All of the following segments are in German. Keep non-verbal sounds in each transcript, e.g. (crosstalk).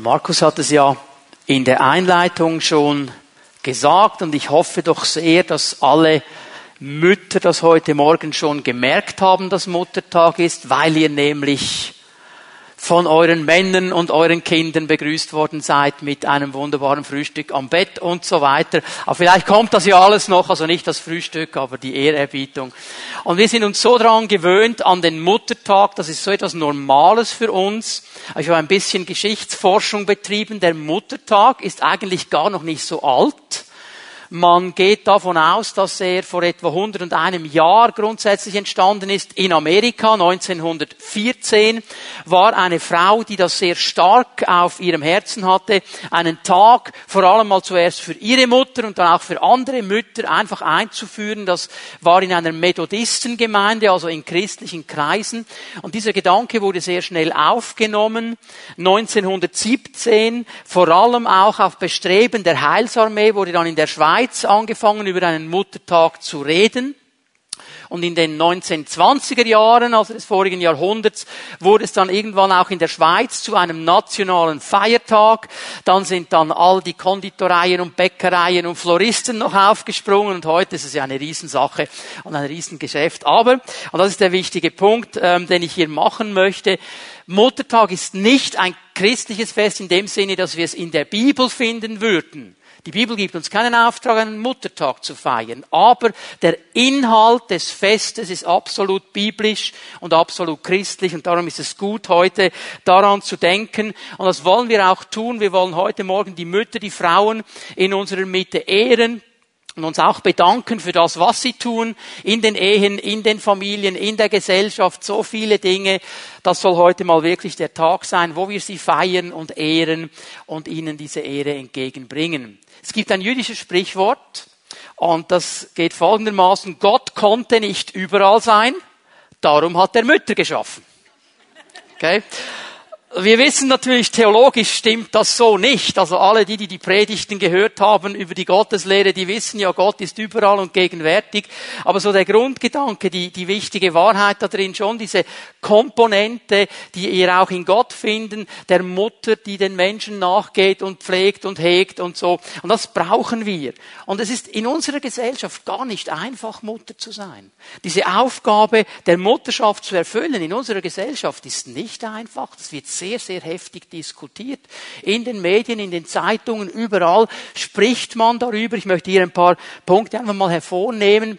Markus hat es ja in der Einleitung schon gesagt und ich hoffe doch sehr, dass alle Mütter das heute Morgen schon gemerkt haben, dass Muttertag ist, weil ihr nämlich von euren Männern und euren Kindern begrüßt worden seid mit einem wunderbaren Frühstück am Bett und so weiter. Aber vielleicht kommt das ja alles noch, also nicht das Frühstück, aber die Ehrerbietung. Und wir sind uns so daran gewöhnt an den Muttertag, das ist so etwas Normales für uns. Ich habe ein bisschen Geschichtsforschung betrieben. Der Muttertag ist eigentlich gar noch nicht so alt. Man geht davon aus, dass er vor etwa 101 Jahr grundsätzlich entstanden ist in Amerika. 1914 war eine Frau, die das sehr stark auf ihrem Herzen hatte, einen Tag vor allem mal zuerst für ihre Mutter und dann auch für andere Mütter einfach einzuführen. Das war in einer Methodistengemeinde, also in christlichen Kreisen. Und dieser Gedanke wurde sehr schnell aufgenommen. 1917 vor allem auch auf Bestreben der Heilsarmee wurde dann in der Schweiz Schweiz angefangen, über einen Muttertag zu reden. Und in den 1920er Jahren, also des vorigen Jahrhunderts, wurde es dann irgendwann auch in der Schweiz zu einem nationalen Feiertag. Dann sind dann all die Konditoreien und Bäckereien und Floristen noch aufgesprungen und heute ist es ja eine Riesensache und ein Riesengeschäft. Aber, und das ist der wichtige Punkt, ähm, den ich hier machen möchte, Muttertag ist nicht ein christliches Fest in dem Sinne, dass wir es in der Bibel finden würden. Die Bibel gibt uns keinen Auftrag, einen Muttertag zu feiern, aber der Inhalt des Festes ist absolut biblisch und absolut christlich und darum ist es gut, heute daran zu denken und das wollen wir auch tun. Wir wollen heute Morgen die Mütter, die Frauen in unserer Mitte ehren und uns auch bedanken für das, was sie tun in den Ehen, in den Familien, in der Gesellschaft, so viele Dinge. Das soll heute mal wirklich der Tag sein, wo wir sie feiern und ehren und ihnen diese Ehre entgegenbringen. Es gibt ein jüdisches Sprichwort und das geht folgendermaßen, Gott konnte nicht überall sein, darum hat er Mütter geschaffen. Okay? Wir wissen natürlich, theologisch stimmt das so nicht. Also alle die, die die Predigten gehört haben über die Gotteslehre, die wissen ja, Gott ist überall und gegenwärtig. Aber so der Grundgedanke, die, die wichtige Wahrheit da drin, schon diese Komponente, die ihr auch in Gott finden, der Mutter, die den Menschen nachgeht und pflegt und hegt und so. Und das brauchen wir. Und es ist in unserer Gesellschaft gar nicht einfach, Mutter zu sein. Diese Aufgabe der Mutterschaft zu erfüllen in unserer Gesellschaft ist nicht einfach. Das wird sehr, sehr heftig diskutiert. In den Medien, in den Zeitungen, überall spricht man darüber. Ich möchte hier ein paar Punkte einfach mal hervornehmen.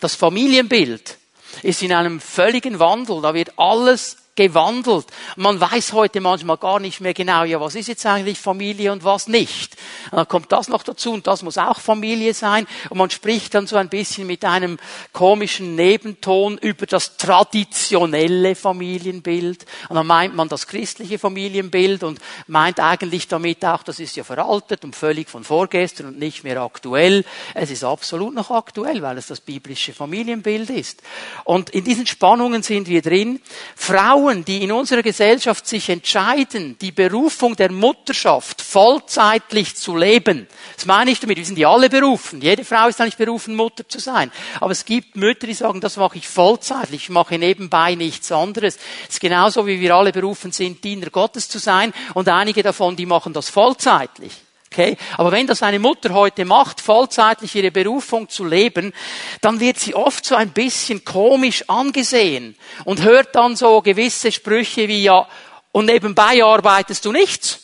Das Familienbild ist in einem völligen Wandel. Da wird alles gewandelt. Man weiß heute manchmal gar nicht mehr genau, ja, was ist jetzt eigentlich Familie und was nicht. Und dann kommt das noch dazu und das muss auch Familie sein. Und man spricht dann so ein bisschen mit einem komischen Nebenton über das traditionelle Familienbild. Und dann meint man das christliche Familienbild und meint eigentlich damit auch, das ist ja veraltet und völlig von vorgestern und nicht mehr aktuell. Es ist absolut noch aktuell, weil es das biblische Familienbild ist. Und in diesen Spannungen sind wir drin. Frauen Frauen, die in unserer Gesellschaft sich entscheiden, die Berufung der Mutterschaft vollzeitlich zu leben, das meine ich damit, wir sind ja alle berufen. Jede Frau ist eigentlich berufen, Mutter zu sein. Aber es gibt Mütter, die sagen, das mache ich vollzeitlich, ich mache nebenbei nichts anderes. Es ist genauso, wie wir alle berufen sind, Diener Gottes zu sein und einige davon, die machen das vollzeitlich. Okay? Aber wenn das eine Mutter heute macht, vollzeitlich ihre Berufung zu leben, dann wird sie oft so ein bisschen komisch angesehen und hört dann so gewisse Sprüche wie ja, und nebenbei arbeitest du nichts.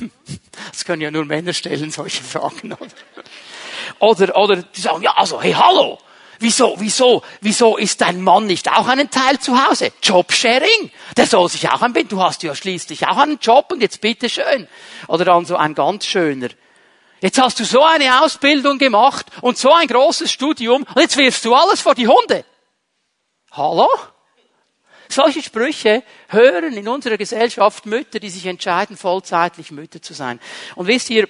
(laughs) Das können ja nur Männer stellen, solche Fragen. Oder, oder, oder die sagen, ja, also, hey, hallo, Wieso, wieso, wieso ist dein Mann nicht auch einen Teil zu Hause? Jobsharing. Der soll sich auch ein Du hast ja schließlich auch einen Job und jetzt bitteschön. Oder dann so ein ganz schöner. Jetzt hast du so eine Ausbildung gemacht und so ein großes Studium und jetzt wirfst du alles vor die Hunde. Hallo? Solche Sprüche hören in unserer Gesellschaft Mütter, die sich entscheiden, vollzeitlich Mütter zu sein. Und wisst ihr,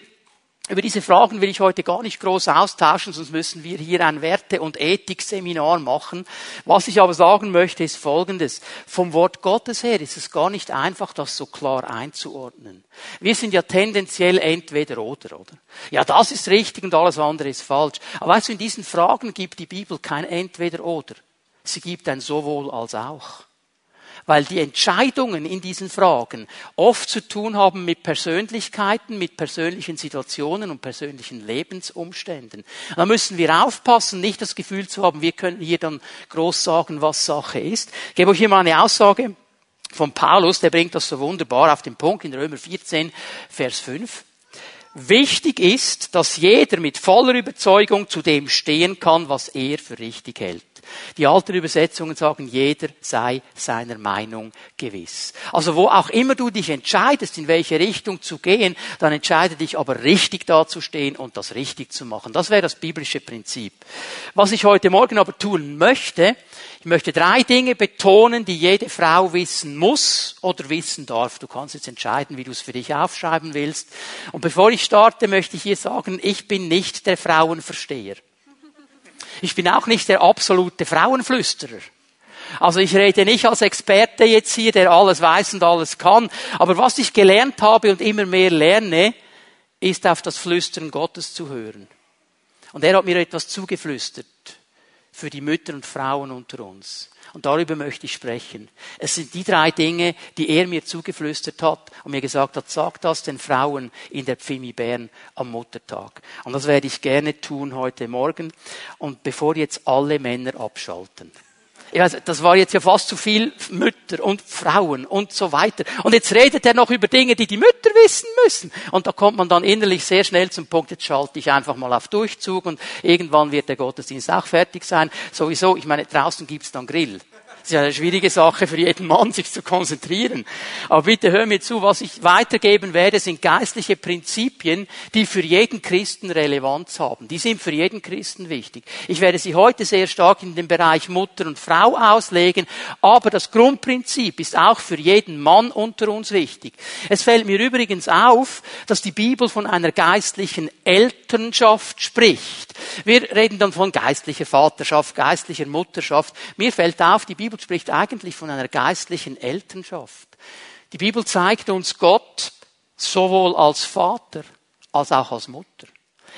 über diese Fragen will ich heute gar nicht groß austauschen, sonst müssen wir hier ein Werte- und Ethikseminar machen. Was ich aber sagen möchte, ist Folgendes. Vom Wort Gottes her ist es gar nicht einfach, das so klar einzuordnen. Wir sind ja tendenziell entweder oder, oder? Ja, das ist richtig und alles andere ist falsch. Aber weißt du, in diesen Fragen gibt die Bibel kein entweder oder. Sie gibt ein sowohl als auch. Weil die Entscheidungen in diesen Fragen oft zu tun haben mit Persönlichkeiten, mit persönlichen Situationen und persönlichen Lebensumständen. Da müssen wir aufpassen, nicht das Gefühl zu haben, wir können hier dann groß sagen, was Sache ist. Ich gebe euch hier mal eine Aussage von Paulus, der bringt das so wunderbar auf den Punkt in Römer 14, Vers 5. Wichtig ist, dass jeder mit voller Überzeugung zu dem stehen kann, was er für richtig hält. Die alten Übersetzungen sagen, jeder sei seiner Meinung gewiss. Also wo auch immer du dich entscheidest, in welche Richtung zu gehen, dann entscheide dich aber richtig dazustehen und das richtig zu machen. Das wäre das biblische Prinzip. Was ich heute Morgen aber tun möchte, ich möchte drei Dinge betonen, die jede Frau wissen muss oder wissen darf. Du kannst jetzt entscheiden, wie du es für dich aufschreiben willst. Und bevor ich starte, möchte ich hier sagen, ich bin nicht der Frauenversteher. Ich bin auch nicht der absolute Frauenflüsterer. Also ich rede nicht als Experte jetzt hier, der alles weiß und alles kann. Aber was ich gelernt habe und immer mehr lerne, ist auf das Flüstern Gottes zu hören. Und er hat mir etwas zugeflüstert für die Mütter und Frauen unter uns. Und darüber möchte ich sprechen. Es sind die drei Dinge, die er mir zugeflüstert hat und mir gesagt hat, sag das den Frauen in der Pfimi Bern am Muttertag. Und das werde ich gerne tun heute Morgen. Und bevor jetzt alle Männer abschalten. Weiß, das war jetzt ja fast zu viel Mütter und Frauen und so weiter. Und jetzt redet er noch über Dinge, die die Mütter wissen müssen. Und da kommt man dann innerlich sehr schnell zum Punkt, jetzt schalte ich einfach mal auf Durchzug und irgendwann wird der Gottesdienst auch fertig sein. Sowieso, ich meine, draußen gibt's dann Grill. Das ist eine schwierige Sache für jeden Mann, sich zu konzentrieren. Aber bitte hör mir zu, was ich weitergeben werde, sind geistliche Prinzipien, die für jeden Christen Relevanz haben. Die sind für jeden Christen wichtig. Ich werde sie heute sehr stark in den Bereich Mutter und Frau auslegen, aber das Grundprinzip ist auch für jeden Mann unter uns wichtig. Es fällt mir übrigens auf, dass die Bibel von einer geistlichen Elternschaft spricht. Wir reden dann von geistlicher Vaterschaft, geistlicher Mutterschaft. Mir fällt auf, die Bibel Bibel spricht eigentlich von einer geistlichen Elternschaft. Die Bibel zeigt uns Gott sowohl als Vater als auch als Mutter.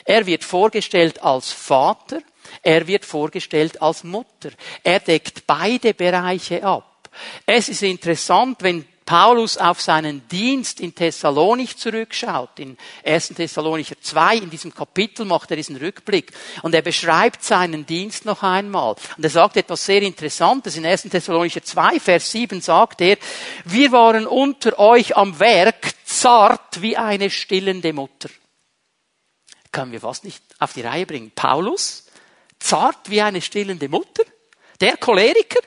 Er wird vorgestellt als Vater, er wird vorgestellt als Mutter. Er deckt beide Bereiche ab. Es ist interessant, wenn Paulus auf seinen Dienst in Thessalonich zurückschaut, in 1. Thessalonicher 2, in diesem Kapitel macht er diesen Rückblick und er beschreibt seinen Dienst noch einmal. Und er sagt etwas sehr Interessantes. In 1. Thessalonicher 2, Vers 7 sagt er, wir waren unter euch am Werk zart wie eine stillende Mutter. Können wir fast nicht auf die Reihe bringen. Paulus, zart wie eine stillende Mutter, der Choleriker,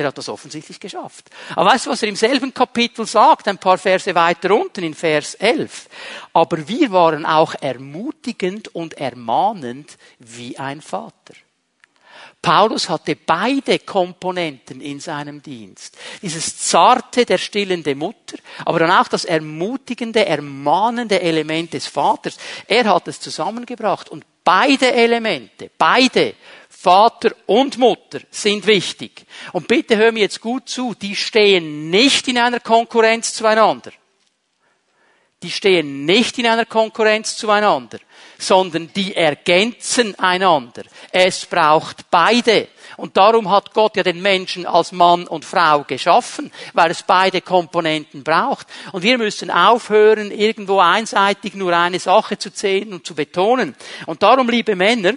der hat das offensichtlich geschafft. Aber weißt du, was er im selben Kapitel sagt, ein paar Verse weiter unten in Vers 11? Aber wir waren auch ermutigend und ermahnend wie ein Vater. Paulus hatte beide Komponenten in seinem Dienst. Dieses zarte der stillende Mutter, aber dann auch das ermutigende, ermahnende Element des Vaters. Er hat es zusammengebracht und beide Elemente, beide Vater und Mutter sind wichtig. Und bitte hör mir jetzt gut zu, die stehen nicht in einer Konkurrenz zueinander. Die stehen nicht in einer Konkurrenz zueinander, sondern die ergänzen einander. Es braucht beide. Und darum hat Gott ja den Menschen als Mann und Frau geschaffen, weil es beide Komponenten braucht. Und wir müssen aufhören, irgendwo einseitig nur eine Sache zu zählen und zu betonen. Und darum, liebe Männer,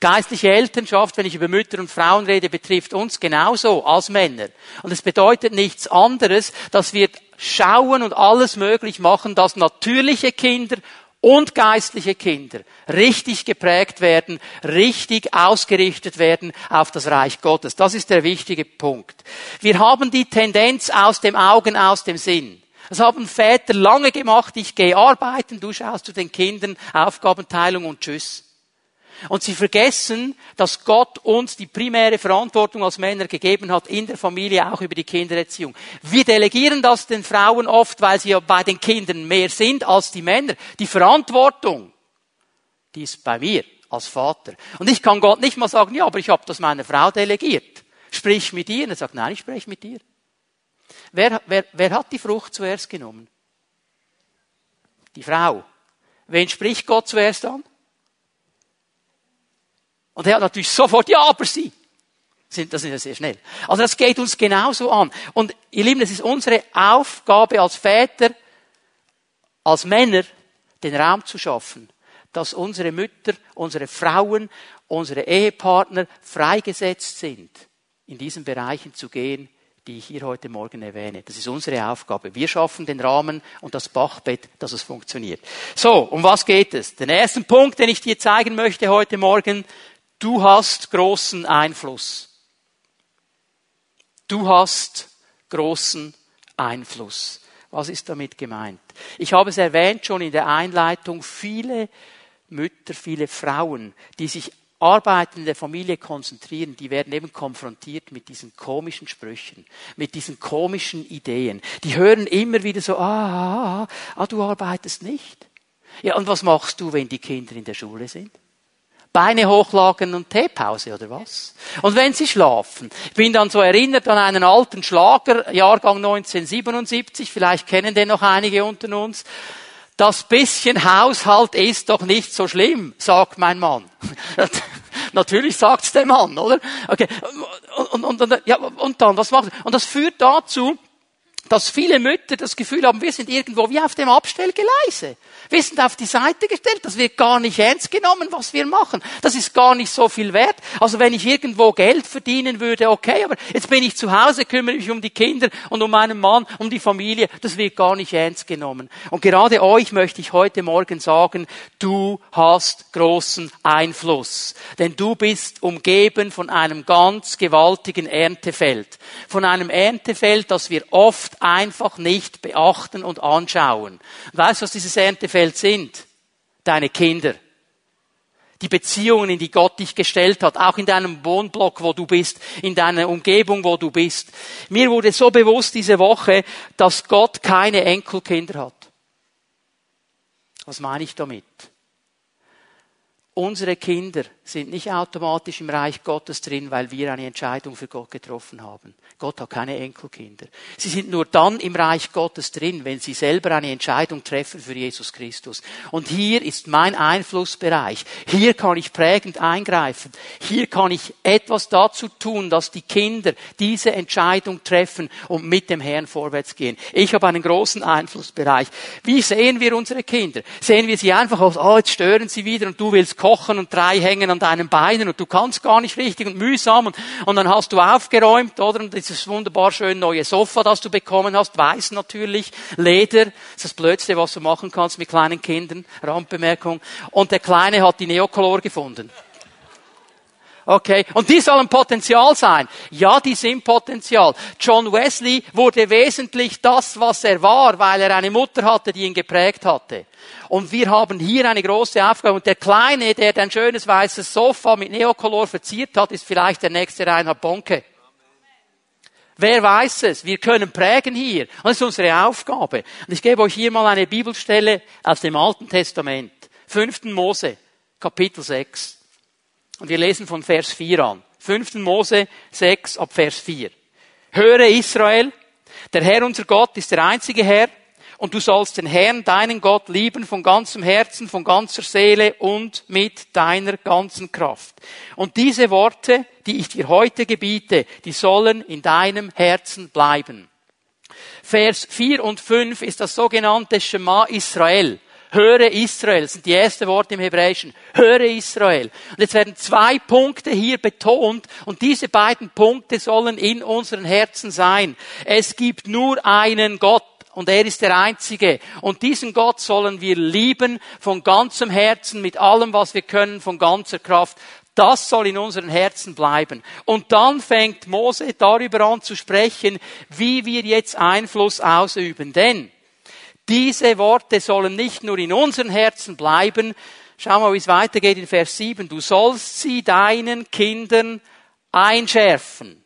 Geistliche Elternschaft, wenn ich über Mütter und Frauen rede, betrifft uns genauso als Männer. Und es bedeutet nichts anderes, dass wir schauen und alles möglich machen, dass natürliche Kinder und geistliche Kinder richtig geprägt werden, richtig ausgerichtet werden auf das Reich Gottes. Das ist der wichtige Punkt. Wir haben die Tendenz aus dem Augen, aus dem Sinn. Das haben Väter lange gemacht. Ich gehe arbeiten, du schaust zu den Kindern, Aufgabenteilung und tschüss. Und sie vergessen, dass Gott uns die primäre Verantwortung als Männer gegeben hat in der Familie, auch über die Kindererziehung. Wir delegieren das den Frauen oft, weil sie ja bei den Kindern mehr sind als die Männer. Die Verantwortung, die ist bei mir als Vater. Und ich kann Gott nicht mal sagen, ja, aber ich habe das meiner Frau delegiert. Sprich mit ihr. Und er sagt, nein, ich spreche mit dir. Wer, wer, wer hat die Frucht zuerst genommen? Die Frau. Wen spricht Gott zuerst an? Und er hat natürlich sofort, ja, aber sie. Das ist ja sehr schnell. Also das geht uns genauso an. Und ihr Lieben, es ist unsere Aufgabe als Väter, als Männer, den Raum zu schaffen, dass unsere Mütter, unsere Frauen, unsere Ehepartner freigesetzt sind, in diesen Bereichen zu gehen, die ich hier heute Morgen erwähne. Das ist unsere Aufgabe. Wir schaffen den Rahmen und das Bachbett, dass es funktioniert. So, um was geht es? Den ersten Punkt, den ich dir zeigen möchte heute Morgen, du hast großen Einfluss. Du hast großen Einfluss. Was ist damit gemeint? Ich habe es erwähnt schon in der Einleitung, viele Mütter, viele Frauen, die sich Arbeiten in der Familie konzentrieren, die werden eben konfrontiert mit diesen komischen Sprüchen, mit diesen komischen Ideen. Die hören immer wieder so, ah, ah, ah, ah, du arbeitest nicht. Ja, und was machst du, wenn die Kinder in der Schule sind? Beine hochlagen und Teepause oder was? Und wenn sie schlafen. Ich bin dann so erinnert an einen alten Schlager, Jahrgang 1977, vielleicht kennen den noch einige unter uns. Das bisschen Haushalt ist doch nicht so schlimm, sagt mein Mann. (laughs) Natürlich sagt's der Mann, oder? Okay. Und, und, und, ja, und dann, was macht Und das führt dazu, dass viele Mütter das Gefühl haben, wir sind irgendwo wie auf dem Abstellgeleise. Wir sind auf die Seite gestellt, das wird gar nicht ernst genommen, was wir machen. Das ist gar nicht so viel wert. Also wenn ich irgendwo Geld verdienen würde, okay, aber jetzt bin ich zu Hause, kümmere mich um die Kinder und um meinen Mann, um die Familie, das wird gar nicht ernst genommen. Und gerade euch möchte ich heute Morgen sagen, du hast großen Einfluss. Denn du bist umgeben von einem ganz gewaltigen Erntefeld. Von einem Erntefeld, das wir oft einfach nicht beachten und anschauen. weißt du, was dieses Erntefeld sind? Deine Kinder. Die Beziehungen, in die Gott dich gestellt hat, auch in deinem Wohnblock, wo du bist, in deiner Umgebung, wo du bist. Mir wurde so bewusst diese Woche, dass Gott keine Enkelkinder hat. Was meine ich damit? Unsere Kinder sind nicht automatisch im Reich Gottes drin, weil wir eine Entscheidung für Gott getroffen haben. Gott hat keine Enkelkinder. Sie sind nur dann im Reich Gottes drin, wenn sie selber eine Entscheidung treffen für Jesus Christus. Und hier ist mein Einflussbereich. Hier kann ich prägend eingreifen. Hier kann ich etwas dazu tun, dass die Kinder diese Entscheidung treffen und mit dem Herrn vorwärts gehen. Ich habe einen großen Einflussbereich. Wie sehen wir unsere Kinder? Sehen wir sie einfach aus, oh, jetzt stören sie wieder und du willst kochen und drei hängen an deinen Beinen und du kannst gar nicht richtig und mühsam und, und dann hast du aufgeräumt, oder? Und dieses wunderbar schön neue Sofa, das du bekommen hast, weiß natürlich, Leder, das ist das Blödste, was du machen kannst mit kleinen Kindern, Randbemerkung. Und der Kleine hat die Neocolor gefunden. Okay. Und die sollen Potenzial sein. Ja, die sind Potenzial. John Wesley wurde wesentlich das, was er war, weil er eine Mutter hatte, die ihn geprägt hatte. Und wir haben hier eine große Aufgabe. Und der Kleine, der ein schönes weißes Sofa mit Neocolor verziert hat, ist vielleicht der nächste Reinhard Bonke. Wer weiß es? Wir können prägen hier. Das ist unsere Aufgabe. Und ich gebe euch hier mal eine Bibelstelle aus dem Alten Testament. 5. Mose, Kapitel 6. Und wir lesen von Vers 4 an. 5. Mose 6 ab Vers 4. Höre Israel, der Herr unser Gott ist der einzige Herr, und du sollst den Herrn, deinen Gott, lieben von ganzem Herzen, von ganzer Seele und mit deiner ganzen Kraft. Und diese Worte, die ich dir heute gebiete, die sollen in deinem Herzen bleiben. Vers 4 und 5 ist das sogenannte Shema Israel. Höre Israel, das sind die ersten Worte im Hebräischen. Höre Israel. Und jetzt werden zwei Punkte hier betont und diese beiden Punkte sollen in unseren Herzen sein. Es gibt nur einen Gott und er ist der Einzige. Und diesen Gott sollen wir lieben von ganzem Herzen, mit allem, was wir können, von ganzer Kraft. Das soll in unseren Herzen bleiben. Und dann fängt Mose darüber an zu sprechen, wie wir jetzt Einfluss ausüben. Denn diese Worte sollen nicht nur in unseren Herzen bleiben. Schau mal, wie es weitergeht in Vers 7. Du sollst sie deinen Kindern einschärfen.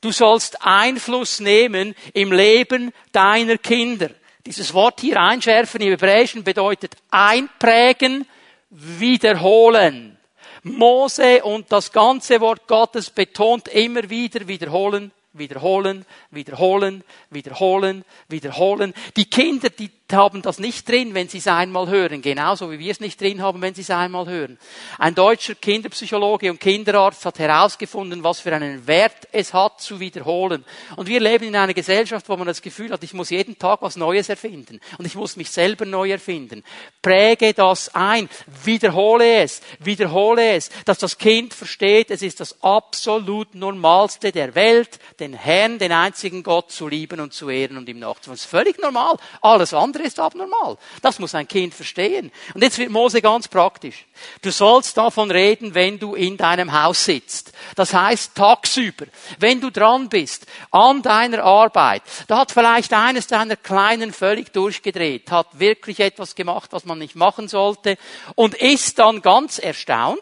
Du sollst Einfluss nehmen im Leben deiner Kinder. Dieses Wort hier einschärfen im Hebräischen bedeutet einprägen, wiederholen. Mose und das ganze Wort Gottes betont immer wieder wiederholen, wiederholen, wiederholen, wiederholen, wiederholen. Die Kinder, die haben das nicht drin, wenn sie es einmal hören, genauso wie wir es nicht drin haben, wenn sie es einmal hören. Ein deutscher Kinderpsychologe und Kinderarzt hat herausgefunden, was für einen Wert es hat, zu wiederholen. Und wir leben in einer Gesellschaft, wo man das Gefühl hat, ich muss jeden Tag was Neues erfinden und ich muss mich selber neu erfinden. Präge das ein, wiederhole es, wiederhole es, dass das Kind versteht, es ist das absolut Normalste der Welt, den Herrn, den einzigen Gott zu lieben und zu ehren und ihm nachzufolgen. Das ist völlig normal. Alles andere ist abnormal. Das muss ein Kind verstehen. Und jetzt wird Mose ganz praktisch. Du sollst davon reden, wenn du in deinem Haus sitzt. Das heißt tagsüber, wenn du dran bist, an deiner Arbeit. Da hat vielleicht eines deiner Kleinen völlig durchgedreht, hat wirklich etwas gemacht, was man nicht machen sollte und ist dann ganz erstaunt,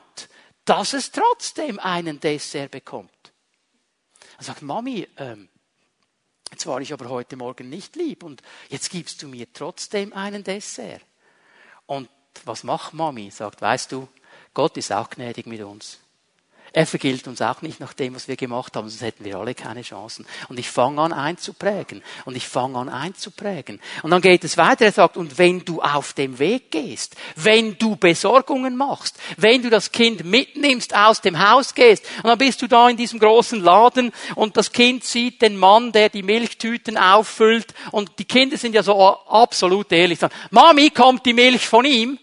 dass es trotzdem einen Dessert bekommt. Er sagt, Mami, ähm, jetzt war ich aber heute Morgen nicht lieb und jetzt gibst du mir trotzdem einen Dessert. Und was macht Mami? Sagt, weißt du, Gott ist auch gnädig mit uns. Er vergilt uns auch nicht nach dem, was wir gemacht haben, sonst hätten wir alle keine Chancen. Und ich fange an einzuprägen. Und ich fange an einzuprägen. Und dann geht es weiter. Er sagt, und wenn du auf dem Weg gehst, wenn du Besorgungen machst, wenn du das Kind mitnimmst, aus dem Haus gehst, und dann bist du da in diesem großen Laden und das Kind sieht den Mann, der die Milchtüten auffüllt und die Kinder sind ja so absolut ehrlich, sagen, Mami, kommt die Milch von ihm?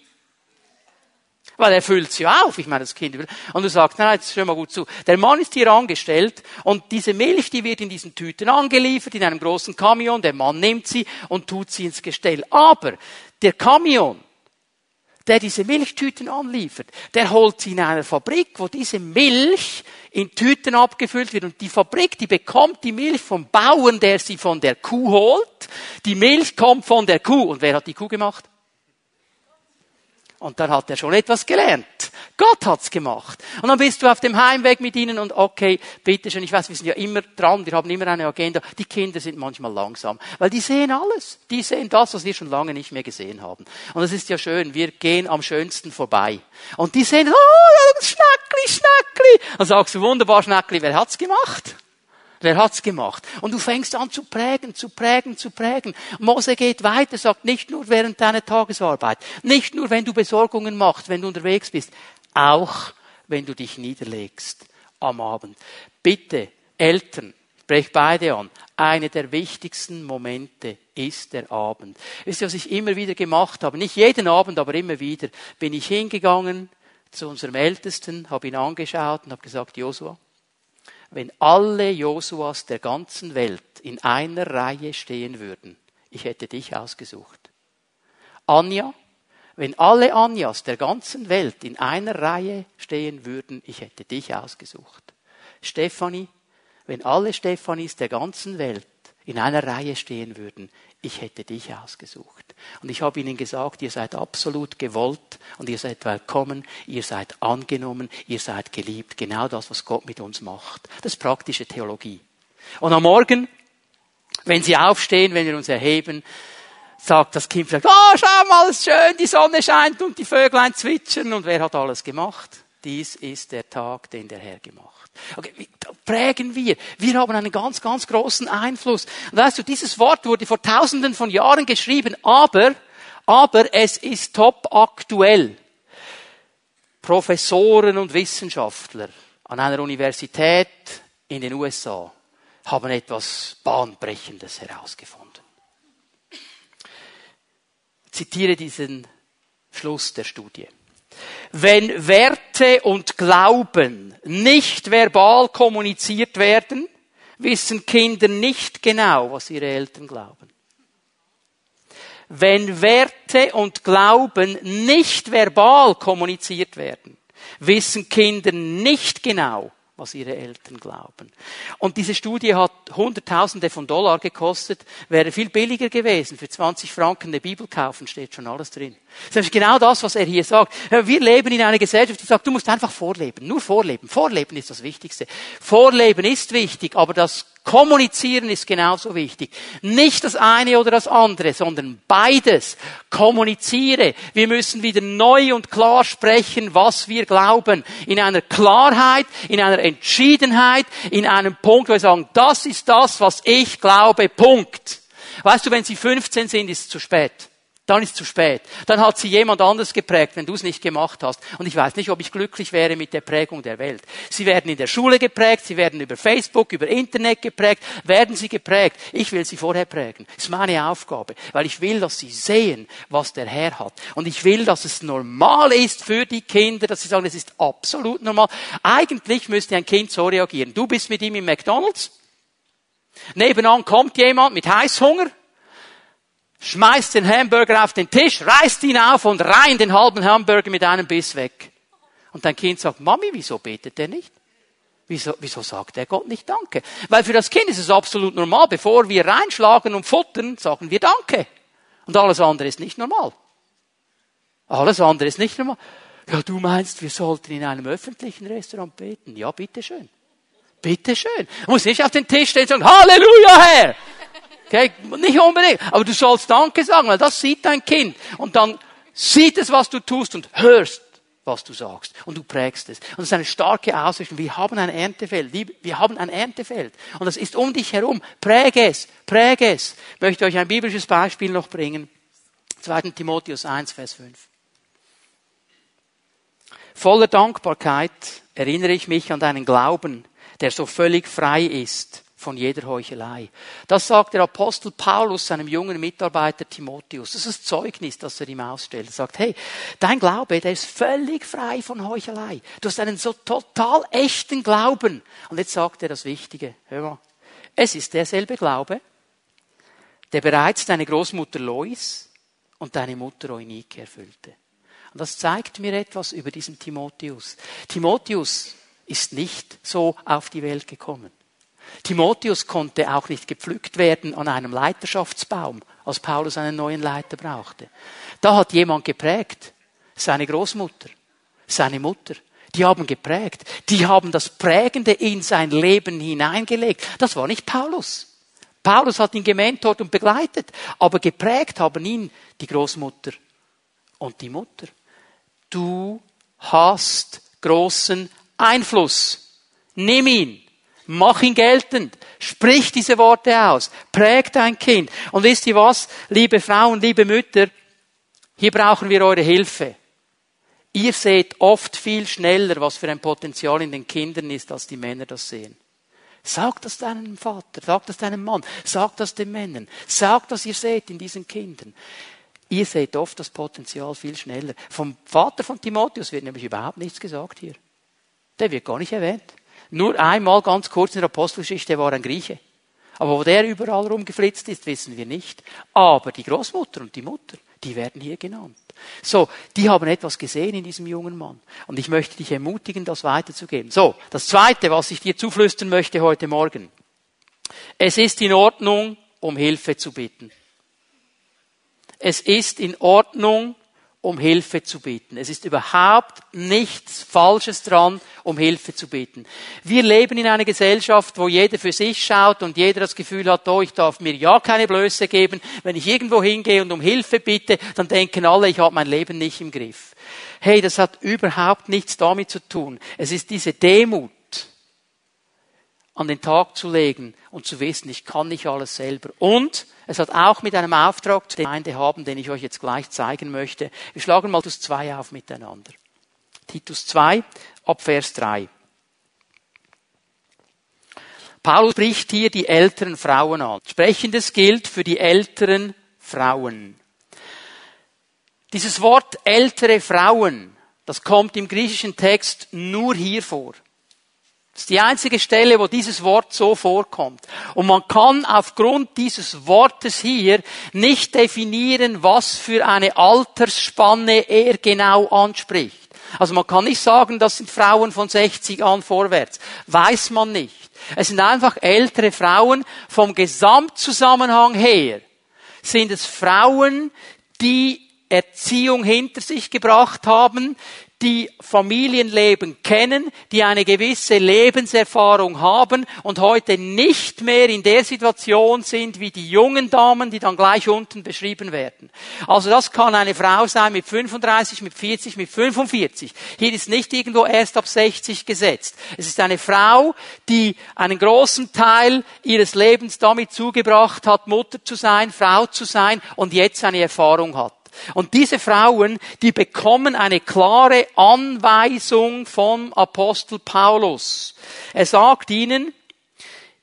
Weil er füllt sie auf. Ich meine, das Kind will. Und du sagst, nein, jetzt hör mal gut zu. Der Mann ist hier angestellt und diese Milch, die wird in diesen Tüten angeliefert, in einem großen Kamion. Der Mann nimmt sie und tut sie ins Gestell. Aber der Kamion, der diese Milchtüten anliefert, der holt sie in einer Fabrik, wo diese Milch in Tüten abgefüllt wird. Und die Fabrik, die bekommt die Milch vom Bauern, der sie von der Kuh holt. Die Milch kommt von der Kuh. Und wer hat die Kuh gemacht? Und dann hat er schon etwas gelernt. Gott hat's gemacht. Und dann bist du auf dem Heimweg mit ihnen und okay, bitteschön, ich weiß, wir sind ja immer dran, wir haben immer eine Agenda. Die Kinder sind manchmal langsam, weil die sehen alles. Die sehen das, was wir schon lange nicht mehr gesehen haben. Und es ist ja schön, wir gehen am schönsten vorbei. Und die sehen, oh, Schnackli, Schnackli. Dann sagst du, wunderbar, Schnackli, wer hat's gemacht? Wer hat's gemacht? Und du fängst an zu prägen, zu prägen, zu prägen. Mose geht weiter, sagt nicht nur während deiner Tagesarbeit, nicht nur wenn du Besorgungen machst, wenn du unterwegs bist, auch wenn du dich niederlegst am Abend. Bitte, Eltern, sprech beide an. Eine der wichtigsten Momente ist der Abend. Wisst ihr, was ich immer wieder gemacht habe? Nicht jeden Abend, aber immer wieder bin ich hingegangen zu unserem Ältesten, habe ihn angeschaut und habe gesagt, Josua, wenn alle Josuas der ganzen Welt in einer Reihe stehen würden, ich hätte dich ausgesucht. Anja, wenn alle Anjas der ganzen Welt in einer Reihe stehen würden, ich hätte dich ausgesucht. Stefanie, wenn alle Stefanis der ganzen Welt in einer Reihe stehen würden, ich hätte dich ausgesucht. Und ich habe ihnen gesagt, ihr seid absolut gewollt und ihr seid willkommen, ihr seid angenommen, ihr seid geliebt. Genau das, was Gott mit uns macht. Das ist praktische Theologie. Und am Morgen, wenn sie aufstehen, wenn wir uns erheben, sagt das Kind vielleicht, oh, schau mal, es ist schön, die Sonne scheint und die Vöglein zwitschern. Und wer hat alles gemacht? Dies ist der Tag, den der Herr gemacht. Okay, prägen wir. Wir haben einen ganz, ganz großen Einfluss. Und weißt du, dieses Wort wurde vor tausenden von Jahren geschrieben, aber, aber es ist top aktuell. Professoren und Wissenschaftler an einer Universität in den USA haben etwas Bahnbrechendes herausgefunden. Ich zitiere diesen Schluss der Studie. Wenn Werte und Glauben nicht verbal kommuniziert werden, wissen Kinder nicht genau, was ihre Eltern glauben. Wenn Werte und Glauben nicht verbal kommuniziert werden, wissen Kinder nicht genau, was ihre Eltern glauben. Und diese Studie hat Hunderttausende von Dollar gekostet, wäre viel billiger gewesen. Für 20 Franken eine Bibel kaufen steht schon alles drin. Das ist genau das, was er hier sagt. Wir leben in einer Gesellschaft, die sagt, du musst einfach vorleben. Nur vorleben. Vorleben ist das Wichtigste. Vorleben ist wichtig, aber das Kommunizieren ist genauso wichtig. Nicht das eine oder das andere, sondern beides. Kommuniziere. Wir müssen wieder neu und klar sprechen, was wir glauben. In einer Klarheit, in einer Entschiedenheit, in einem Punkt, wo wir sagen, das ist das, was ich glaube, Punkt. Weißt du, wenn Sie 15 sind, ist es zu spät. Dann ist es zu spät. Dann hat sie jemand anders geprägt, wenn du es nicht gemacht hast. Und ich weiß nicht, ob ich glücklich wäre mit der Prägung der Welt. Sie werden in der Schule geprägt, sie werden über Facebook, über Internet geprägt, werden sie geprägt. Ich will sie vorher prägen. Das ist meine Aufgabe, weil ich will, dass sie sehen, was der Herr hat. Und ich will, dass es normal ist für die Kinder, dass sie sagen, es ist absolut normal. Eigentlich müsste ein Kind so reagieren. Du bist mit ihm im McDonald's. Nebenan kommt jemand mit Heißhunger schmeißt den Hamburger auf den Tisch, reißt ihn auf und rein den halben Hamburger mit einem Biss weg. Und dein Kind sagt, Mami, wieso betet er nicht? Wieso, wieso sagt er Gott nicht Danke? Weil für das Kind ist es absolut normal. Bevor wir reinschlagen und futtern, sagen wir Danke. Und alles andere ist nicht normal. Alles andere ist nicht normal. Ja, du meinst, wir sollten in einem öffentlichen Restaurant beten? Ja, bitteschön. Bitteschön. Du musst nicht auf den Tisch stehen und sagen, Halleluja, Herr! Okay? Nicht unbedingt. Aber du sollst Danke sagen, weil das sieht dein Kind. Und dann sieht es, was du tust und hörst, was du sagst. Und du prägst es. Und das ist eine starke Ausrichtung. Wir haben ein Erntefeld. Wir haben ein Erntefeld. Und das ist um dich herum. Präge es. Präge es. Ich möchte euch ein biblisches Beispiel noch bringen. 2. Timotheus 1, Vers 5. Voller Dankbarkeit erinnere ich mich an deinen Glauben, der so völlig frei ist von jeder Heuchelei. Das sagt der Apostel Paulus seinem jungen Mitarbeiter Timotheus. Das ist Zeugnis, das er ihm ausstellt. Er sagt, hey, dein Glaube, der ist völlig frei von Heuchelei. Du hast einen so total echten Glauben. Und jetzt sagt er das Wichtige. Hör mal. Es ist derselbe Glaube, der bereits deine Großmutter Lois und deine Mutter Eunike erfüllte. Und das zeigt mir etwas über diesen Timotheus. Timotheus ist nicht so auf die Welt gekommen. Timotheus konnte auch nicht gepflückt werden an einem Leiterschaftsbaum, als Paulus einen neuen Leiter brauchte. Da hat jemand geprägt. Seine Großmutter, seine Mutter. Die haben geprägt. Die haben das Prägende in sein Leben hineingelegt. Das war nicht Paulus. Paulus hat ihn gementort und begleitet, aber geprägt haben ihn die Großmutter und die Mutter. Du hast großen Einfluss. Nimm ihn. Mach ihn geltend. Sprich diese Worte aus. Präg dein Kind. Und wisst ihr was, liebe Frauen, liebe Mütter? Hier brauchen wir eure Hilfe. Ihr seht oft viel schneller, was für ein Potenzial in den Kindern ist, als die Männer das sehen. Sag das deinem Vater, sag das deinem Mann, sag das den Männern, sag das ihr seht in diesen Kindern. Ihr seht oft das Potenzial viel schneller. Vom Vater von Timotheus wird nämlich überhaupt nichts gesagt hier. Der wird gar nicht erwähnt. Nur einmal ganz kurz in der Apostelgeschichte war ein Grieche. Aber wo der überall rumgeflitzt ist, wissen wir nicht. Aber die Großmutter und die Mutter, die werden hier genannt. So, die haben etwas gesehen in diesem jungen Mann. Und ich möchte dich ermutigen, das weiterzugeben. So, das Zweite, was ich dir zuflüstern möchte heute Morgen. Es ist in Ordnung, um Hilfe zu bitten. Es ist in Ordnung, um Hilfe zu beten. Es ist überhaupt nichts Falsches dran, um Hilfe zu beten. Wir leben in einer Gesellschaft, wo jeder für sich schaut und jeder das Gefühl hat, oh, ich darf mir ja keine Blöße geben. Wenn ich irgendwo hingehe und um Hilfe bitte, dann denken alle, ich habe mein Leben nicht im Griff. Hey, das hat überhaupt nichts damit zu tun. Es ist diese Demut, an den Tag zu legen und zu wissen, ich kann nicht alles selber. Und es hat auch mit einem Auftrag zu Gemeinde haben, den ich euch jetzt gleich zeigen möchte. Wir schlagen mal Titus 2 auf miteinander. Titus 2 ab Vers 3. Paulus spricht hier die älteren Frauen an. Sprechendes gilt für die älteren Frauen. Dieses Wort ältere Frauen, das kommt im griechischen Text nur hier vor. Das ist die einzige Stelle, wo dieses Wort so vorkommt. Und man kann aufgrund dieses Wortes hier nicht definieren, was für eine Altersspanne er genau anspricht. Also man kann nicht sagen, das sind Frauen von 60 an vorwärts. Weiß man nicht. Es sind einfach ältere Frauen. Vom Gesamtzusammenhang her sind es Frauen, die Erziehung hinter sich gebracht haben, die Familienleben kennen, die eine gewisse Lebenserfahrung haben und heute nicht mehr in der Situation sind wie die jungen Damen, die dann gleich unten beschrieben werden. Also das kann eine Frau sein mit 35, mit 40, mit 45. Hier ist nicht irgendwo erst ab 60 gesetzt. Es ist eine Frau, die einen großen Teil ihres Lebens damit zugebracht hat, Mutter zu sein, Frau zu sein und jetzt eine Erfahrung hat. Und diese Frauen, die bekommen eine klare Anweisung vom Apostel Paulus. Er sagt ihnen,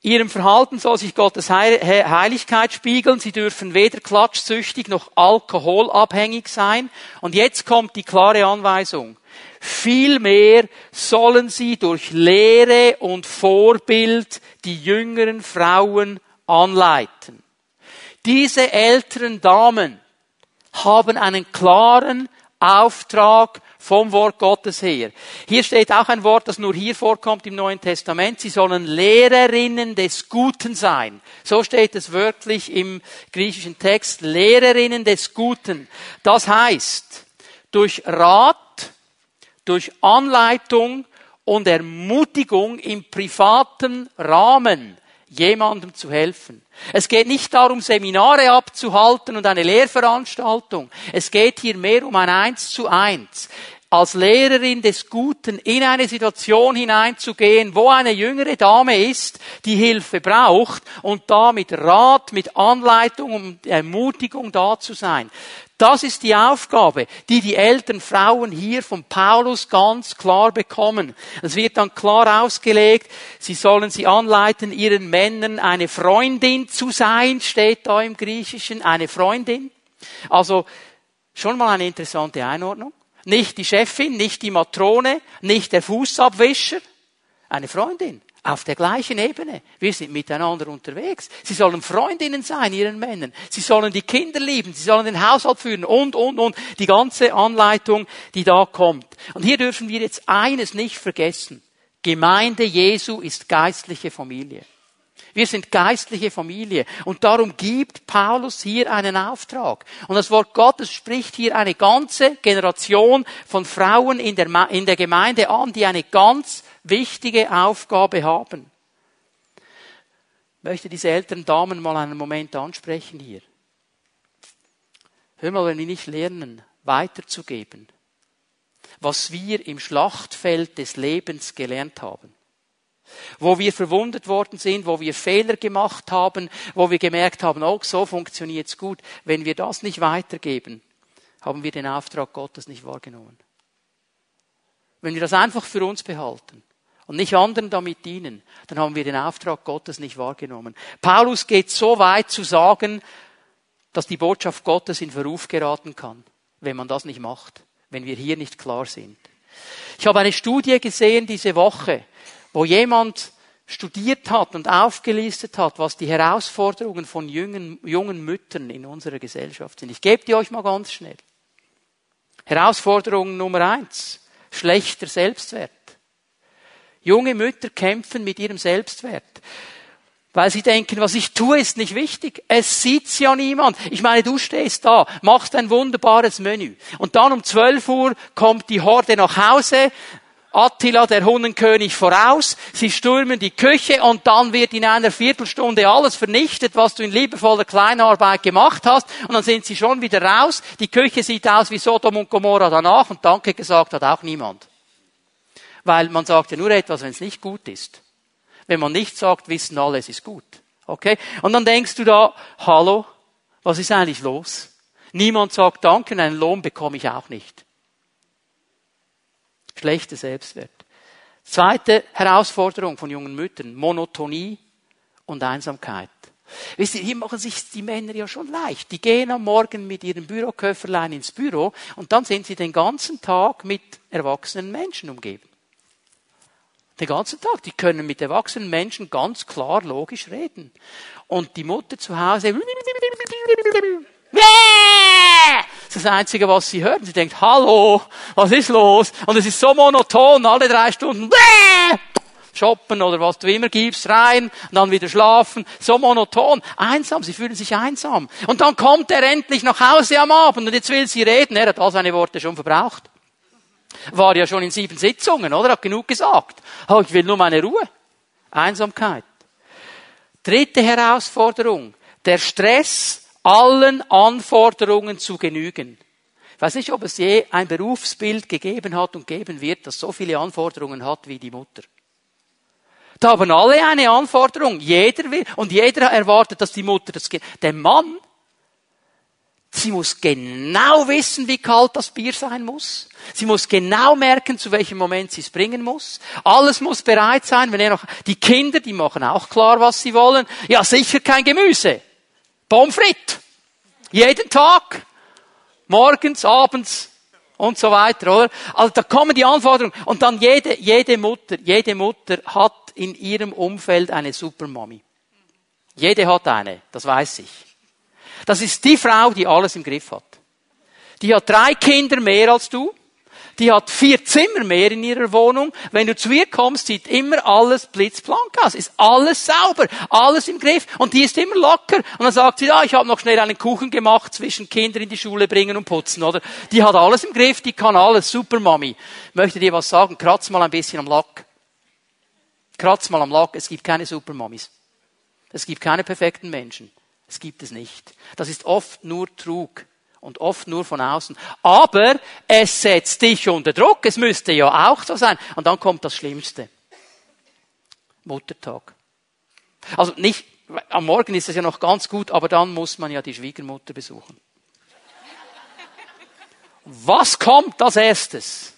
Ihrem Verhalten soll sich Gottes Heiligkeit spiegeln. Sie dürfen weder klatschsüchtig noch alkoholabhängig sein. Und jetzt kommt die klare Anweisung. Vielmehr sollen sie durch Lehre und Vorbild die jüngeren Frauen anleiten. Diese älteren Damen haben einen klaren Auftrag vom Wort Gottes her. Hier steht auch ein Wort, das nur hier vorkommt im Neuen Testament. Sie sollen Lehrerinnen des Guten sein. So steht es wörtlich im griechischen Text. Lehrerinnen des Guten. Das heißt, durch Rat, durch Anleitung und Ermutigung im privaten Rahmen jemandem zu helfen. Es geht nicht darum, Seminare abzuhalten und eine Lehrveranstaltung. Es geht hier mehr um ein Eins zu Eins. Als Lehrerin des Guten in eine Situation hineinzugehen, wo eine jüngere Dame ist, die Hilfe braucht und da mit Rat, mit Anleitung und Ermutigung da zu sein. Das ist die Aufgabe, die die älteren Frauen hier von Paulus ganz klar bekommen. Es wird dann klar ausgelegt, sie sollen sie anleiten, ihren Männern eine Freundin zu sein, steht da im Griechischen, eine Freundin. Also schon mal eine interessante Einordnung. Nicht die Chefin, nicht die Matrone, nicht der Fußabwischer, eine Freundin. Auf der gleichen Ebene. Wir sind miteinander unterwegs. Sie sollen Freundinnen sein, ihren Männern. Sie sollen die Kinder lieben. Sie sollen den Haushalt führen und, und, und. Die ganze Anleitung, die da kommt. Und hier dürfen wir jetzt eines nicht vergessen. Gemeinde Jesu ist geistliche Familie. Wir sind geistliche Familie. Und darum gibt Paulus hier einen Auftrag. Und das Wort Gottes spricht hier eine ganze Generation von Frauen in der, in der Gemeinde an, die eine ganz wichtige Aufgabe haben. Ich möchte diese älteren Damen mal einen Moment ansprechen hier. Hör mal, wenn wir nicht lernen, weiterzugeben, was wir im Schlachtfeld des Lebens gelernt haben, wo wir verwundet worden sind, wo wir Fehler gemacht haben, wo wir gemerkt haben, oh, so funktioniert's gut. Wenn wir das nicht weitergeben, haben wir den Auftrag Gottes nicht wahrgenommen. Wenn wir das einfach für uns behalten, und nicht anderen damit dienen, dann haben wir den Auftrag Gottes nicht wahrgenommen. Paulus geht so weit zu sagen, dass die Botschaft Gottes in Verruf geraten kann, wenn man das nicht macht, wenn wir hier nicht klar sind. Ich habe eine Studie gesehen diese Woche, wo jemand studiert hat und aufgelistet hat, was die Herausforderungen von jungen, jungen Müttern in unserer Gesellschaft sind. Ich gebe die euch mal ganz schnell. Herausforderung Nummer eins. Schlechter Selbstwert. Junge Mütter kämpfen mit ihrem Selbstwert. Weil sie denken, was ich tue, ist nicht wichtig. Es sieht's ja niemand. Ich meine, du stehst da, machst ein wunderbares Menü. Und dann um 12 Uhr kommt die Horde nach Hause, Attila, der Hundenkönig, voraus. Sie stürmen die Küche und dann wird in einer Viertelstunde alles vernichtet, was du in liebevoller Kleinarbeit gemacht hast. Und dann sind sie schon wieder raus. Die Küche sieht aus wie Sodom und Gomorra danach und Danke gesagt hat auch niemand. Weil man sagt ja nur etwas, wenn es nicht gut ist. Wenn man nicht sagt, wissen alle, es ist gut. Okay? Und dann denkst du da, hallo, was ist eigentlich los? Niemand sagt Danke einen Lohn bekomme ich auch nicht. Schlechter Selbstwert. Zweite Herausforderung von jungen Müttern, Monotonie und Einsamkeit. Wisst ihr, hier machen sich die Männer ja schon leicht. Die gehen am Morgen mit ihrem Büroköfferlein ins Büro und dann sind sie den ganzen Tag mit erwachsenen Menschen umgeben. Den ganzen Tag. Die können mit erwachsenen Menschen ganz klar logisch reden. Und die Mutter zu Hause, das ist das Einzige, was sie hören. Sie denkt, hallo, was ist los? Und es ist so monoton, alle drei Stunden, shoppen oder was du immer gibst, rein, dann wieder schlafen. So monoton. Einsam, sie fühlen sich einsam. Und dann kommt er endlich nach Hause am Abend und jetzt will sie reden. Er hat all seine Worte schon verbraucht. War ja schon in sieben Sitzungen, oder? Hat genug gesagt. Oh, ich will nur meine Ruhe. Einsamkeit. Dritte Herausforderung. Der Stress, allen Anforderungen zu genügen. Ich weiß nicht, ob es je ein Berufsbild gegeben hat und geben wird, das so viele Anforderungen hat wie die Mutter. Da haben alle eine Anforderung. Jeder will, und jeder erwartet, dass die Mutter das geht. Der Mann, Sie muss genau wissen, wie kalt das Bier sein muss. Sie muss genau merken, zu welchem Moment sie es bringen muss. Alles muss bereit sein. Wenn er noch, die Kinder, die machen auch klar, was sie wollen. Ja, sicher kein Gemüse. Pommes frites. Jeden Tag. Morgens, abends und so weiter, oder? Also da kommen die Anforderungen. Und dann jede, jede Mutter, jede Mutter hat in ihrem Umfeld eine Supermami. Jede hat eine. Das weiß ich. Das ist die Frau, die alles im Griff hat. Die hat drei Kinder mehr als du. Die hat vier Zimmer mehr in ihrer Wohnung. Wenn du zu ihr kommst, sieht immer alles blitzblank aus. Ist alles sauber, alles im Griff. Und die ist immer locker. Und dann sagt sie, ja, ich habe noch schnell einen Kuchen gemacht zwischen Kinder in die Schule bringen und putzen, oder? Die hat alles im Griff, die kann alles. Super Mami. Möchte dir was sagen? Kratz mal ein bisschen am Lack. Kratz mal am Lack. Es gibt keine Supermamis. Es gibt keine perfekten Menschen. Es gibt es nicht. Das ist oft nur Trug und oft nur von außen. Aber es setzt dich unter Druck. Es müsste ja auch so sein. Und dann kommt das Schlimmste. Muttertag. Also nicht, am Morgen ist es ja noch ganz gut, aber dann muss man ja die Schwiegermutter besuchen. Was kommt als erstes?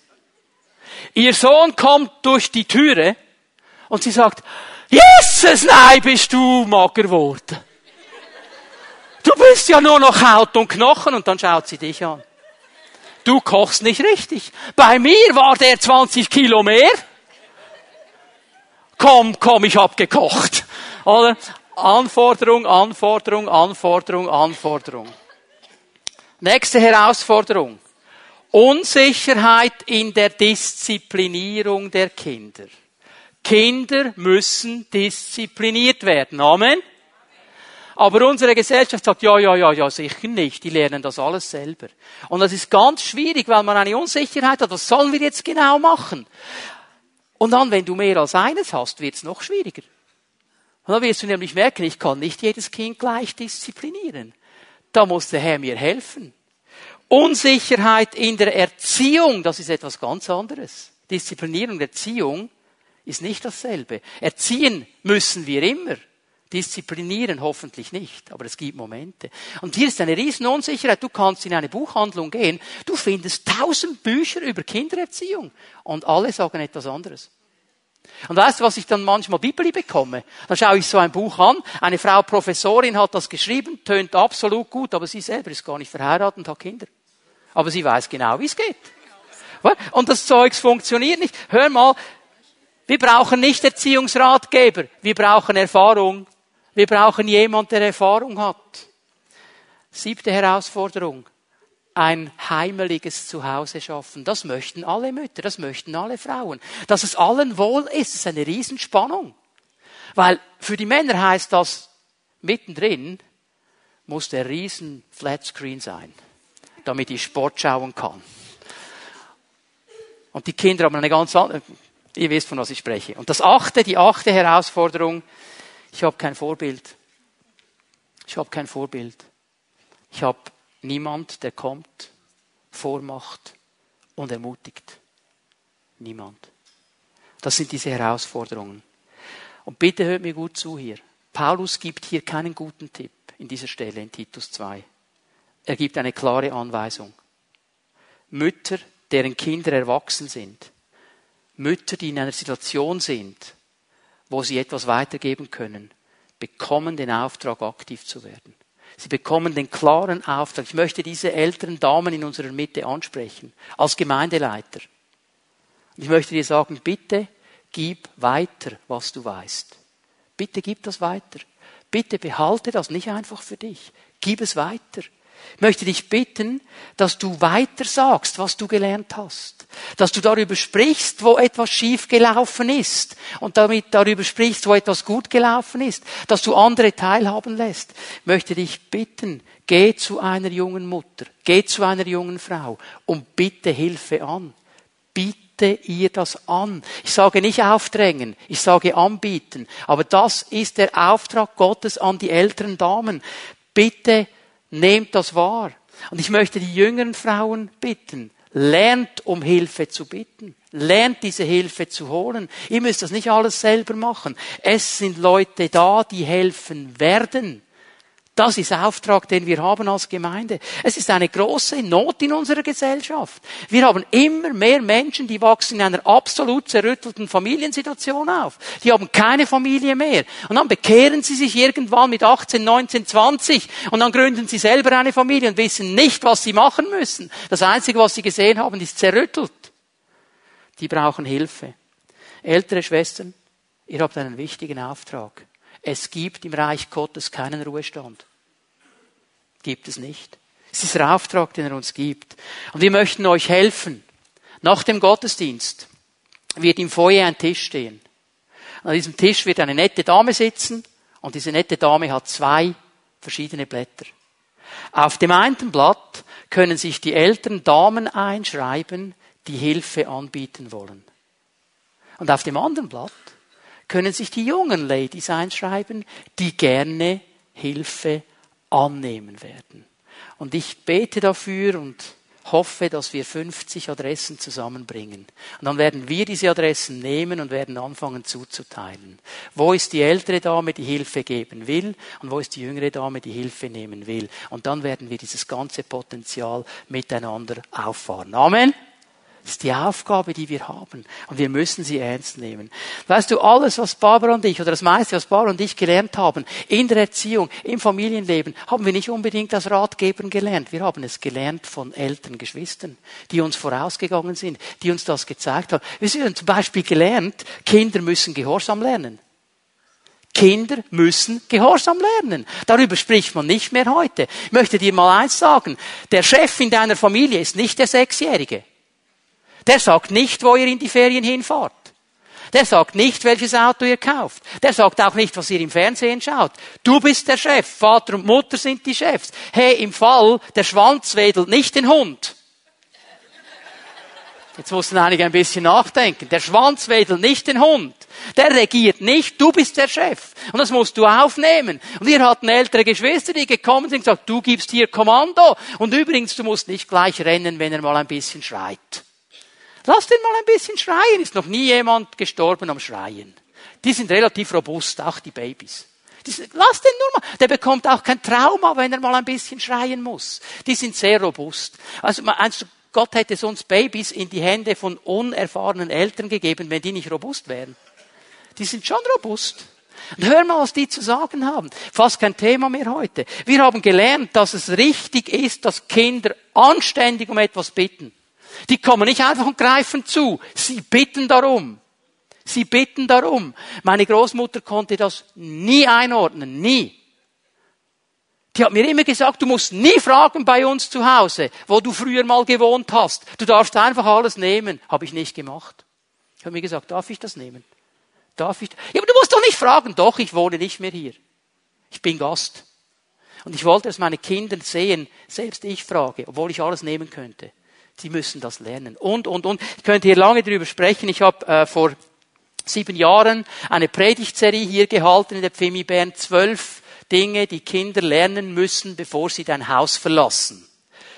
Ihr Sohn kommt durch die Türe und sie sagt, Jesus, nein, bist du mager geworden. Du bist ja nur noch Haut und Knochen und dann schaut sie dich an. Du kochst nicht richtig. Bei mir war der 20 Kilo mehr. Komm, komm, ich hab gekocht. Oder? Anforderung, Anforderung, Anforderung, Anforderung. Nächste Herausforderung. Unsicherheit in der Disziplinierung der Kinder. Kinder müssen diszipliniert werden. Amen. Aber unsere Gesellschaft sagt, ja, ja, ja, ja, sicher nicht. Die lernen das alles selber. Und das ist ganz schwierig, weil man eine Unsicherheit hat. Was sollen wir jetzt genau machen? Und dann, wenn du mehr als eines hast, wird es noch schwieriger. Und dann wirst du nämlich merken, ich kann nicht jedes Kind gleich disziplinieren. Da muss der Herr mir helfen. Unsicherheit in der Erziehung, das ist etwas ganz anderes. Disziplinierung, Erziehung ist nicht dasselbe. Erziehen müssen wir immer. Disziplinieren hoffentlich nicht, aber es gibt Momente. Und hier ist eine riesen Unsicherheit. Du kannst in eine Buchhandlung gehen, du findest tausend Bücher über Kindererziehung und alle sagen etwas anderes. Und weißt du, was ich dann manchmal Bibeli bekomme? Dann schaue ich so ein Buch an, eine Frau Professorin hat das geschrieben, tönt absolut gut, aber sie selber ist gar nicht verheiratet und hat Kinder. Aber sie weiß genau, wie es geht. Und das Zeugs funktioniert nicht. Hör mal, wir brauchen nicht Erziehungsratgeber, wir brauchen Erfahrung. Wir brauchen jemand, der Erfahrung hat. Siebte Herausforderung. Ein heimeliges Zuhause schaffen. Das möchten alle Mütter, das möchten alle Frauen. Dass es allen wohl ist, ist eine Riesenspannung. Weil für die Männer heißt das, mittendrin muss der riesen Flatscreen sein, damit ich Sport schauen kann. Und die Kinder haben eine ganz andere, ihr wisst, von was ich spreche. Und das achte, die achte Herausforderung, ich habe kein Vorbild. Ich habe kein Vorbild. Ich habe niemand, der kommt, vormacht und ermutigt. Niemand. Das sind diese Herausforderungen. Und bitte hört mir gut zu hier. Paulus gibt hier keinen guten Tipp in dieser Stelle in Titus 2. Er gibt eine klare Anweisung. Mütter, deren Kinder erwachsen sind, Mütter, die in einer Situation sind, wo sie etwas weitergeben können, bekommen den Auftrag, aktiv zu werden. Sie bekommen den klaren Auftrag. Ich möchte diese älteren Damen in unserer Mitte ansprechen, als Gemeindeleiter. Ich möchte dir sagen, bitte gib weiter, was du weißt. Bitte gib das weiter. Bitte behalte das nicht einfach für dich. Gib es weiter. Ich möchte dich bitten, dass du weiter sagst, was du gelernt hast. Dass du darüber sprichst, wo etwas schief gelaufen ist. Und damit darüber sprichst, wo etwas gut gelaufen ist. Dass du andere teilhaben lässt. Ich möchte dich bitten, geh zu einer jungen Mutter, geh zu einer jungen Frau und bitte Hilfe an. Bitte ihr das an. Ich sage nicht aufdrängen, ich sage anbieten. Aber das ist der Auftrag Gottes an die älteren Damen. Bitte Nehmt das wahr. Und ich möchte die jüngeren Frauen bitten, lernt um Hilfe zu bitten. Lernt diese Hilfe zu holen. Ihr müsst das nicht alles selber machen. Es sind Leute da, die helfen werden. Das ist Auftrag, den wir haben als Gemeinde. Es ist eine große Not in unserer Gesellschaft. Wir haben immer mehr Menschen, die wachsen in einer absolut zerrüttelten Familiensituation auf. Die haben keine Familie mehr. Und dann bekehren sie sich irgendwann mit 18, 19, 20 und dann gründen sie selber eine Familie und wissen nicht, was sie machen müssen. Das Einzige, was sie gesehen haben, ist zerrüttelt. Die brauchen Hilfe. Ältere Schwestern, ihr habt einen wichtigen Auftrag. Es gibt im Reich Gottes keinen Ruhestand. Gibt es nicht. Es ist der Auftrag, den er uns gibt. Und wir möchten euch helfen. Nach dem Gottesdienst wird im Feuer ein Tisch stehen. An diesem Tisch wird eine nette Dame sitzen und diese nette Dame hat zwei verschiedene Blätter. Auf dem einen Blatt können sich die älteren Damen einschreiben, die Hilfe anbieten wollen. Und auf dem anderen Blatt können sich die jungen Ladies einschreiben, die gerne Hilfe annehmen werden. Und ich bete dafür und hoffe, dass wir 50 Adressen zusammenbringen. Und dann werden wir diese Adressen nehmen und werden anfangen zuzuteilen. Wo ist die ältere Dame, die Hilfe geben will? Und wo ist die jüngere Dame, die Hilfe nehmen will? Und dann werden wir dieses ganze Potenzial miteinander auffahren. Amen. Das ist die Aufgabe, die wir haben. Und wir müssen sie ernst nehmen. Weißt du, alles, was Barbara und ich, oder das meiste, was Barbara und ich gelernt haben, in der Erziehung, im Familienleben, haben wir nicht unbedingt als Ratgebern gelernt. Wir haben es gelernt von älteren Geschwistern, die uns vorausgegangen sind, die uns das gezeigt haben. Wir haben zum Beispiel gelernt, Kinder müssen Gehorsam lernen. Kinder müssen Gehorsam lernen. Darüber spricht man nicht mehr heute. Ich möchte dir mal eins sagen. Der Chef in deiner Familie ist nicht der Sechsjährige. Der sagt nicht, wo ihr in die Ferien hinfahrt. Der sagt nicht, welches Auto ihr kauft. Der sagt auch nicht, was ihr im Fernsehen schaut. Du bist der Chef. Vater und Mutter sind die Chefs. Hey, im Fall, der Schwanz wedelt nicht den Hund. Jetzt mussten einige ein bisschen nachdenken. Der Schwanz wedelt nicht den Hund. Der regiert nicht, du bist der Chef. Und das musst du aufnehmen. Und wir hatten ältere Geschwister, die gekommen sind und gesagt, du gibst hier Kommando. Und übrigens, du musst nicht gleich rennen, wenn er mal ein bisschen schreit. Lass den mal ein bisschen schreien. Ist noch nie jemand gestorben am Schreien. Die sind relativ robust, auch die Babys. Sind, lass den nur mal. Der bekommt auch kein Trauma, wenn er mal ein bisschen schreien muss. Die sind sehr robust. Also, meinst Gott hätte sonst Babys in die Hände von unerfahrenen Eltern gegeben, wenn die nicht robust wären? Die sind schon robust. Und hör mal, was die zu sagen haben. Fast kein Thema mehr heute. Wir haben gelernt, dass es richtig ist, dass Kinder anständig um etwas bitten. Die kommen nicht einfach und greifen zu. Sie bitten darum. Sie bitten darum. Meine Großmutter konnte das nie einordnen. Nie. Die hat mir immer gesagt, du musst nie fragen bei uns zu Hause, wo du früher mal gewohnt hast. Du darfst einfach alles nehmen. Habe ich nicht gemacht. Ich habe mir gesagt, darf ich das nehmen? Darf ich? Ja, aber du musst doch nicht fragen. Doch, ich wohne nicht mehr hier. Ich bin Gast. Und ich wollte, dass meine Kinder sehen, selbst ich frage, obwohl ich alles nehmen könnte. Sie müssen das lernen. Und, und, und. Ich könnte hier lange darüber sprechen. Ich habe äh, vor sieben Jahren eine Predigtserie hier gehalten in der Pfimi Bern. Zwölf Dinge, die Kinder lernen müssen, bevor sie dein Haus verlassen.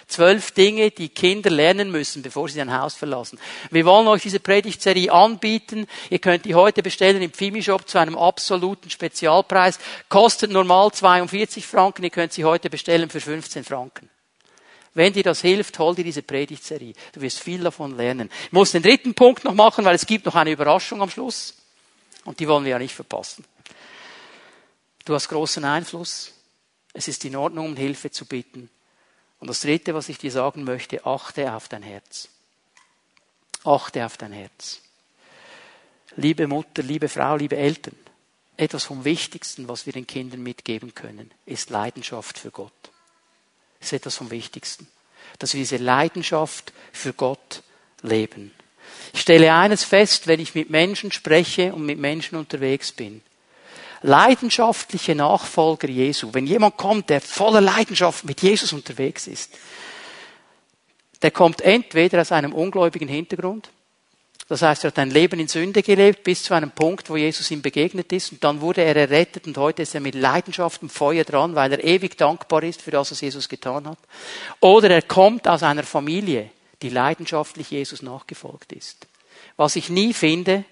Zwölf Dinge, die Kinder lernen müssen, bevor sie dein Haus verlassen. Wir wollen euch diese Predigtserie anbieten. Ihr könnt die heute bestellen im Pfimi-Shop zu einem absoluten Spezialpreis. Kostet normal 42 Franken. Ihr könnt sie heute bestellen für 15 Franken. Wenn dir das hilft, hol dir diese Predigtserie. Du wirst viel davon lernen. Ich muss den dritten Punkt noch machen, weil es gibt noch eine Überraschung am Schluss. Und die wollen wir ja nicht verpassen. Du hast großen Einfluss. Es ist in Ordnung, um Hilfe zu bitten. Und das dritte, was ich dir sagen möchte, achte auf dein Herz. Achte auf dein Herz. Liebe Mutter, liebe Frau, liebe Eltern, etwas vom Wichtigsten, was wir den Kindern mitgeben können, ist Leidenschaft für Gott. Ist etwas vom Wichtigsten. Dass wir diese Leidenschaft für Gott leben. Ich stelle eines fest, wenn ich mit Menschen spreche und mit Menschen unterwegs bin. Leidenschaftliche Nachfolger Jesu, wenn jemand kommt, der voller Leidenschaft mit Jesus unterwegs ist, der kommt entweder aus einem ungläubigen Hintergrund, das heißt, er hat ein Leben in Sünde gelebt bis zu einem Punkt, wo Jesus ihm begegnet ist und dann wurde er errettet und heute ist er mit Leidenschaft und Feuer dran, weil er ewig dankbar ist für das, was Jesus getan hat. Oder er kommt aus einer Familie, die leidenschaftlich Jesus nachgefolgt ist. Was ich nie finde,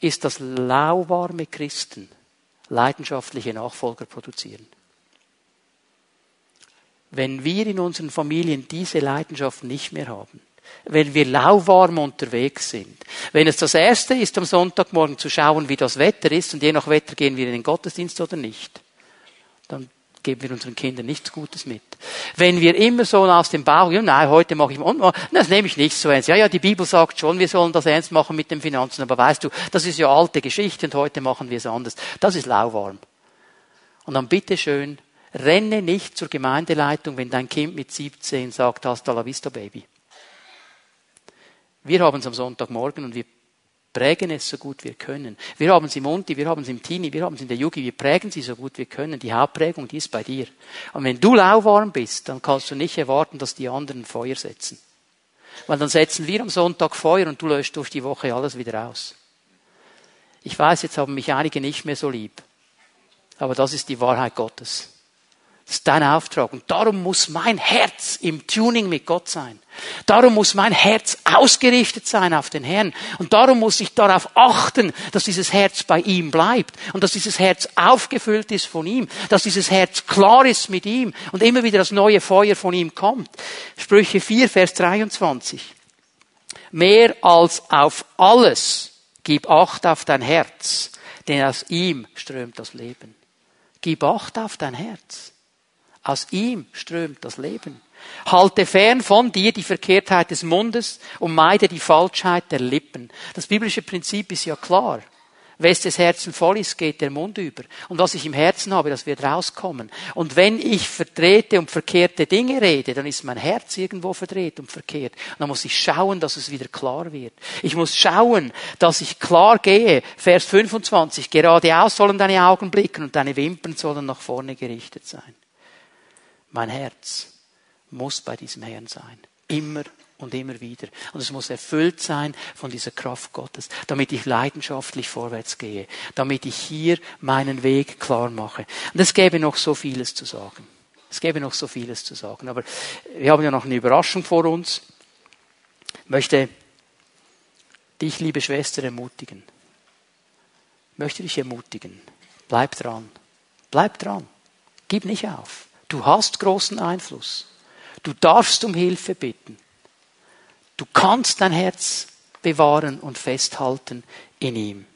ist, dass lauwarme Christen leidenschaftliche Nachfolger produzieren. wenn wir in unseren Familien diese Leidenschaft nicht mehr haben, wenn wir lauwarm unterwegs sind, wenn es das Erste ist, am Sonntagmorgen zu schauen, wie das Wetter ist, und je nach Wetter gehen wir in den Gottesdienst oder nicht, dann geben wir unseren Kindern nichts Gutes mit. Wenn wir immer so aus dem Bauch, ja, nein, heute mache ich, und, das nehme ich nicht so ernst. Ja, ja, die Bibel sagt schon, wir sollen das ernst machen mit den Finanzen, aber weißt du, das ist ja alte Geschichte und heute machen wir es anders. Das ist lauwarm. Und dann bitteschön, renne nicht zur Gemeindeleitung, wenn dein Kind mit 17 sagt, hasta la vista, Baby. Wir haben es am Sonntagmorgen und wir prägen es so gut wir können. Wir haben es im Unti, wir haben es im Teenie, wir haben es in der Yugi, wir prägen sie so gut wir können. Die Hauptprägung, die ist bei dir. Und wenn du lauwarm bist, dann kannst du nicht erwarten, dass die anderen Feuer setzen. Weil dann setzen wir am Sonntag Feuer und du löscht durch die Woche alles wieder aus. Ich weiß, jetzt haben mich einige nicht mehr so lieb. Aber das ist die Wahrheit Gottes. Das ist dein Auftrag. Und darum muss mein Herz im Tuning mit Gott sein. Darum muss mein Herz ausgerichtet sein auf den Herrn. Und darum muss ich darauf achten, dass dieses Herz bei ihm bleibt. Und dass dieses Herz aufgefüllt ist von ihm. Dass dieses Herz klar ist mit ihm. Und immer wieder das neue Feuer von ihm kommt. Sprüche 4, Vers 23. Mehr als auf alles gib Acht auf dein Herz, denn aus ihm strömt das Leben. Gib Acht auf dein Herz. Aus ihm strömt das Leben. Halte fern von dir die Verkehrtheit des Mundes und meide die Falschheit der Lippen. Das biblische Prinzip ist ja klar. Wes des Herzen voll ist, geht der Mund über. Und was ich im Herzen habe, das wird rauskommen. Und wenn ich vertrete und verkehrte Dinge rede, dann ist mein Herz irgendwo verdreht und verkehrt. Und dann muss ich schauen, dass es wieder klar wird. Ich muss schauen, dass ich klar gehe. Vers 25. Geradeaus sollen deine Augen blicken und deine Wimpern sollen nach vorne gerichtet sein. Mein Herz muss bei diesem Herrn sein. Immer und immer wieder. Und es muss erfüllt sein von dieser Kraft Gottes, damit ich leidenschaftlich vorwärts gehe, damit ich hier meinen Weg klar mache. Und es gäbe noch so vieles zu sagen. Es gäbe noch so vieles zu sagen. Aber wir haben ja noch eine Überraschung vor uns. Ich möchte dich, liebe Schwester, ermutigen. Ich möchte dich ermutigen. Bleib dran. Bleib dran. Gib nicht auf. Du hast großen Einfluss. Du darfst um Hilfe bitten. Du kannst dein Herz bewahren und festhalten in ihm.